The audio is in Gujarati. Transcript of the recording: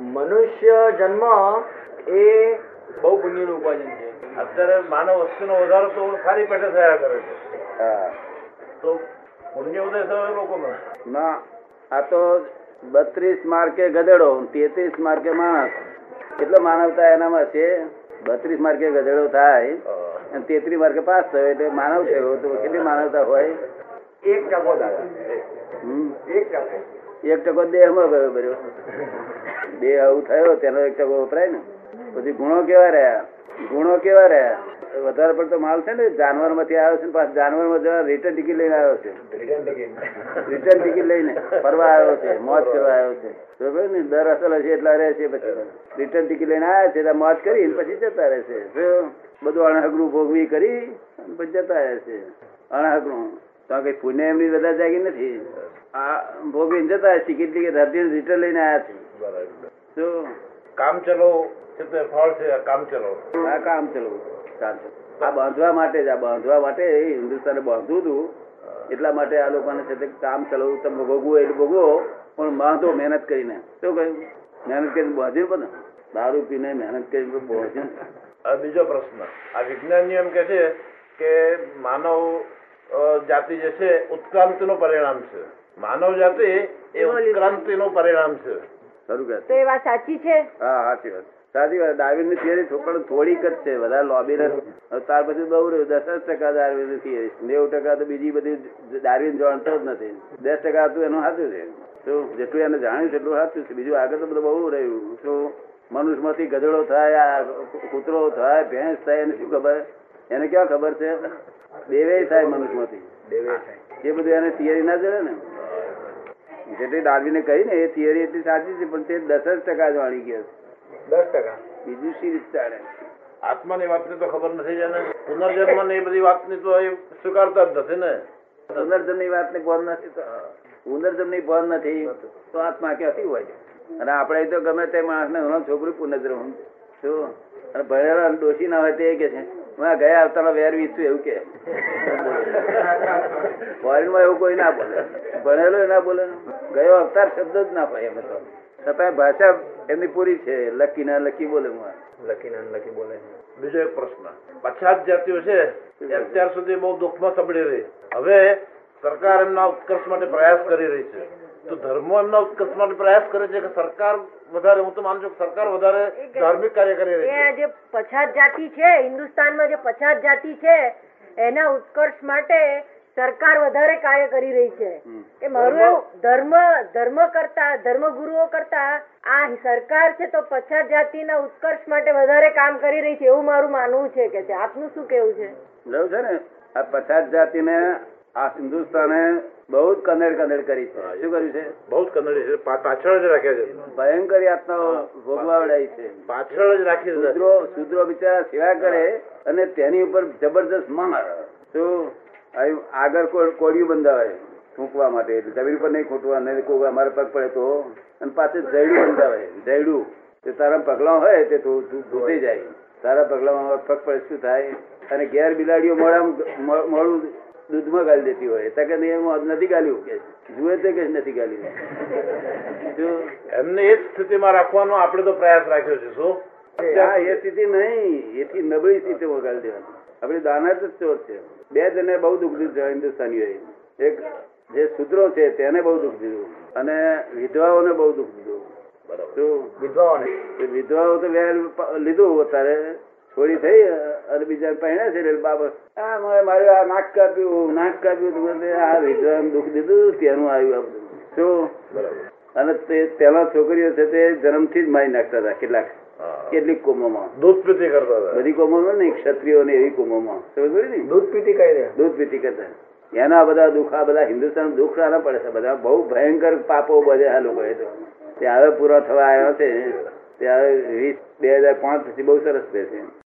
મનુષ્ય જન્મ એ બહુ પુણ્યનું ઉપાર્જન છે. અત્યારે માનવ વસ્તુનો વધારો તો સારી પેટે થયા કરે છે. તો પુણ્ય ઉદય થયો એ ના આ તો બત્રીસ માર્કે ગધેડો તેત્રીસ માર્કે માણસ. કેટલો માનવતા એનામાં છે? બત્રીસ માર્કે ગધેડો થાય અને તેત્રીસ માર્કે પાસ થયો એટલે માનવ થયો. તો કેટલી માનવતા હોય? એક ટકો દાદા હમ. એક ટકો એક ટકો દેહમાં ગયો બર્યો દેહ આવું થયો તેનો એક ટકો વપરાય ને. પછી ગુણો કેવા રહ્યા? ગુણો કેવા રહ્યા? વધારે પડતો માલ છે ને જાનવરમાંથી આવ્યો છે ને જાનવરમાં જવા રિટર્ન ટિકિટ લઈને આવ્યો છે. રિટર્ન ટિકિટ લઈને ફરવા આવ્યો છે મોજ કરવા આવ્યો છે. બરોબર ને દર અસલ હશે એટલા રહે છે પછી. રિટર્ન ટિકિટ લઈને આવ્યા છે મોજ કરી પછી જતા રહેશે? બધું અણહકનું ભોગવી કરી અને પછી જતા રહેશે અણહકરું તો કઈ પુણ્ય એમની બધા જાગી નથી? આ ભોગવીને જતા ટિકિટ ટિકિટ રદ્દી રિટર્ન લઈને આવ્યા છે. બરાબર શું કામ ચલો ફળ છે કામ ચલો. આ કામ ચલો. કામ. આ બાંધવા માટે જ આ બાંધવા માટે હિન્દુસ્તાને બાંધવું હતું. એટલા માટે આ લોકોને છે તે કામ ચલાવવું તમે ભોગવો એટલે ભોગવો પણ બાંધો મહેનત કરીને. શું કહ્યું? મહેનત કરીને બાંધ્યું પણ દારૂ પીને મહેનત કરીને બાંધ્યું. બીજો પ્રશ્ન. આ વિજ્ઞાનીઓ એમ કે છે કે માનવ જાતિ જે છે ઉત્ક્રાંતિનું પરિણામ છે. માનવ જાતિ એ ઉત્ક્રાંતિનું પરિણામ છે. ખરું તો એ વાત સાચી છે? હા સાચી વાત. સાચી વાત. ડાર્વિનની થિયરી પણ થોડીક જ છે. વધારે લોબી ત્યાર પછી બહુ રહ્યું. દસ જ ટકા ડાર્વિનની થિયરી નેવું ટકા તો બીજી બધી ડાર્વિન જાણતો જ નથી. દસ ટકા હતું એનું સાચું છે. શું જેટલું એને જાણ્યું છે એટલું સાચું છે. બીજું આગળ તો બધું બહુ રહ્યું. શું મનુષ્યમાંથી ગધેડો થાય આ કૂતરો થાય ભેંસ થાય એને શું ખબર? એને ક્યાં ખબર છે? દેવે થાય મનુષ્યમાંથી. એ બધું એને થિયરી ના જડે ને. જેટલી ડાર્વિને કહી ને એ થિયરી એટલી સાચી છે પણ તે દસ જ ટકા જ વાળી ગયા છે. દસ ટકા. બીજું શી રીતે ચાલે? આત્માની વાતની તો ખબર નથી જેને પુનર્જન્મ ને એ બધી વાતની તો એ સ્વીકારતા જ નથી ને. પુનર્જન્મની વાત ને ભાન નથી તો પુનર્જન્મની ભાન નથી તો આત્મા ક્યાંથી હોય અને આપણે તો ગમે તે માણસ ને છોકરું પુનર્જન્મ શું? અને ભણેલા દોષી ના હોય તે કે છે. હું ગયા અવતારમાં વેરવી છું એવું કે. ફોરેનમાં એવું કોઈ ના બોલે. ભણેલો ના બોલે. ગયો અવતાર શબ્દ જ ના પાય એમ તો. છતાં ભાષા એમની પૂરી છે. લકી ના લકી બોલે હું લકી ના લકી બોલે. બીજો એક પ્રશ્ન. પછાત જાતિઓ છે અત્યાર સુધી બહુ દુઃખમાં સંભળી રહી. હવે સરકાર એમના ઉત્કર્ષ માટે પ્રયાસ કરી રહી છે. તો ધર્મો માટે પ્રયાસ કરે છે કે સરકાર વધારે હું તો માનું છું સરકાર વધારે ધાર્મિક કાર્ય કરી રહી એ છે. જે પછાત જાતિ છે હિન્દુસ્તાનમાં જે પછાત જાતિ છે એના ઉત્કર્ષ માટે સરકાર વધારે કાર્ય કરી રહી છે. કે મારું એવું ધર્મ ધર્મ કરતા ધર્મગુરુઓ કરતા આ સરકાર છે તો પછાત જાતિના ઉત્કર્ષ માટે વધારે કામ કરી રહી છે એવું મારું માનવું છે કે છે. આપનું શું કેવું છે? છે ને? આ પછાત જાતિને આ હિન્દુસ્તાને બહુ જ કનેડ કનેડ કરી છે. શું કર્યું છે? બહુ જ કનેડ છે. પાછળ જ રાખે છે. ભયંકર યાતનાઓ ભોગવાવડાઈ છે. પાછળ જ રાખી. શુદ્રો શુદ્રો બિચારા સેવા કરે અને તેની ઉપર જબરદસ્ત માર શું આગળ કોડિયું બંધાવે ફૂંકવા માટે. એટલે જમીન પર નહીં ખૂટવા નહીં કોઈ અમારે પગ પડે તો. અને પાછું જયડું બંધાવે. જયડું. તે તારા પગલાં હોય તે તું ધોતી જાય. તારા પગલામાં પગ પડે શું થાય? અને ઘેર બિલાડીઓ મોડા મોડું દૂધમાં ગાલી દેતી હોય. તકે નહીં નથી ગાલ્યું કે જુએ તે કે નથી ગાલ્યું એમને એ જ સ્થિતિમાં રાખવાનો આપણે તો પ્રયાસ રાખ્યો છે શું? હા એ સ્થિતિ નહીં. એથી નબળી સ્થિતિ વગાડી દેવાની. આપડી દાના જ ચોર છે. બે જને બહુ દુઃખ દીધું હિન્દુસ્તાનીઓએ. એક જે સૂત્રો છે તેને બહુ દુઃખ દીધું. અને વિધવાઓને બહુ દુઃખ દીધું. બરાબર. શું વિધવાઓને? વિધવાઓ તો વેર લીધું અત્યારે. છોડી થઈ અને બીજા પહેણ્યા છે એટલે બાબા આ મારે આ નાક કાપ્યું નાક કાપ્યું આ વિધવાને દુઃખ દીધું તેનું આવ્યું આ બધું. શું અને તે પેલા છોકરીઓ છે તે જન્મથી જ મારી નાખતા હતા કેટલાક. કેટલીક કોમોમાં. દૂધ પીતી કરતા હતા. બધી કોમોમાં નહીં ક્ષત્રિયો ને એવી કોમોમાં. સમજ ને? દૂધ પીતી કઈ દૂધ પીતી કરતા. એના બધા દુઃખ આ બધા હિન્દુસ્તાન દુઃખ સારા પડે છે. બધા બહુ ભયંકર પાપો બધે આ લોકો તો. તે હવે પૂરા થવા આવ્યા છે. તે હવે વીસ બે હજાર પાંચ પછી બહુ સરસ છે.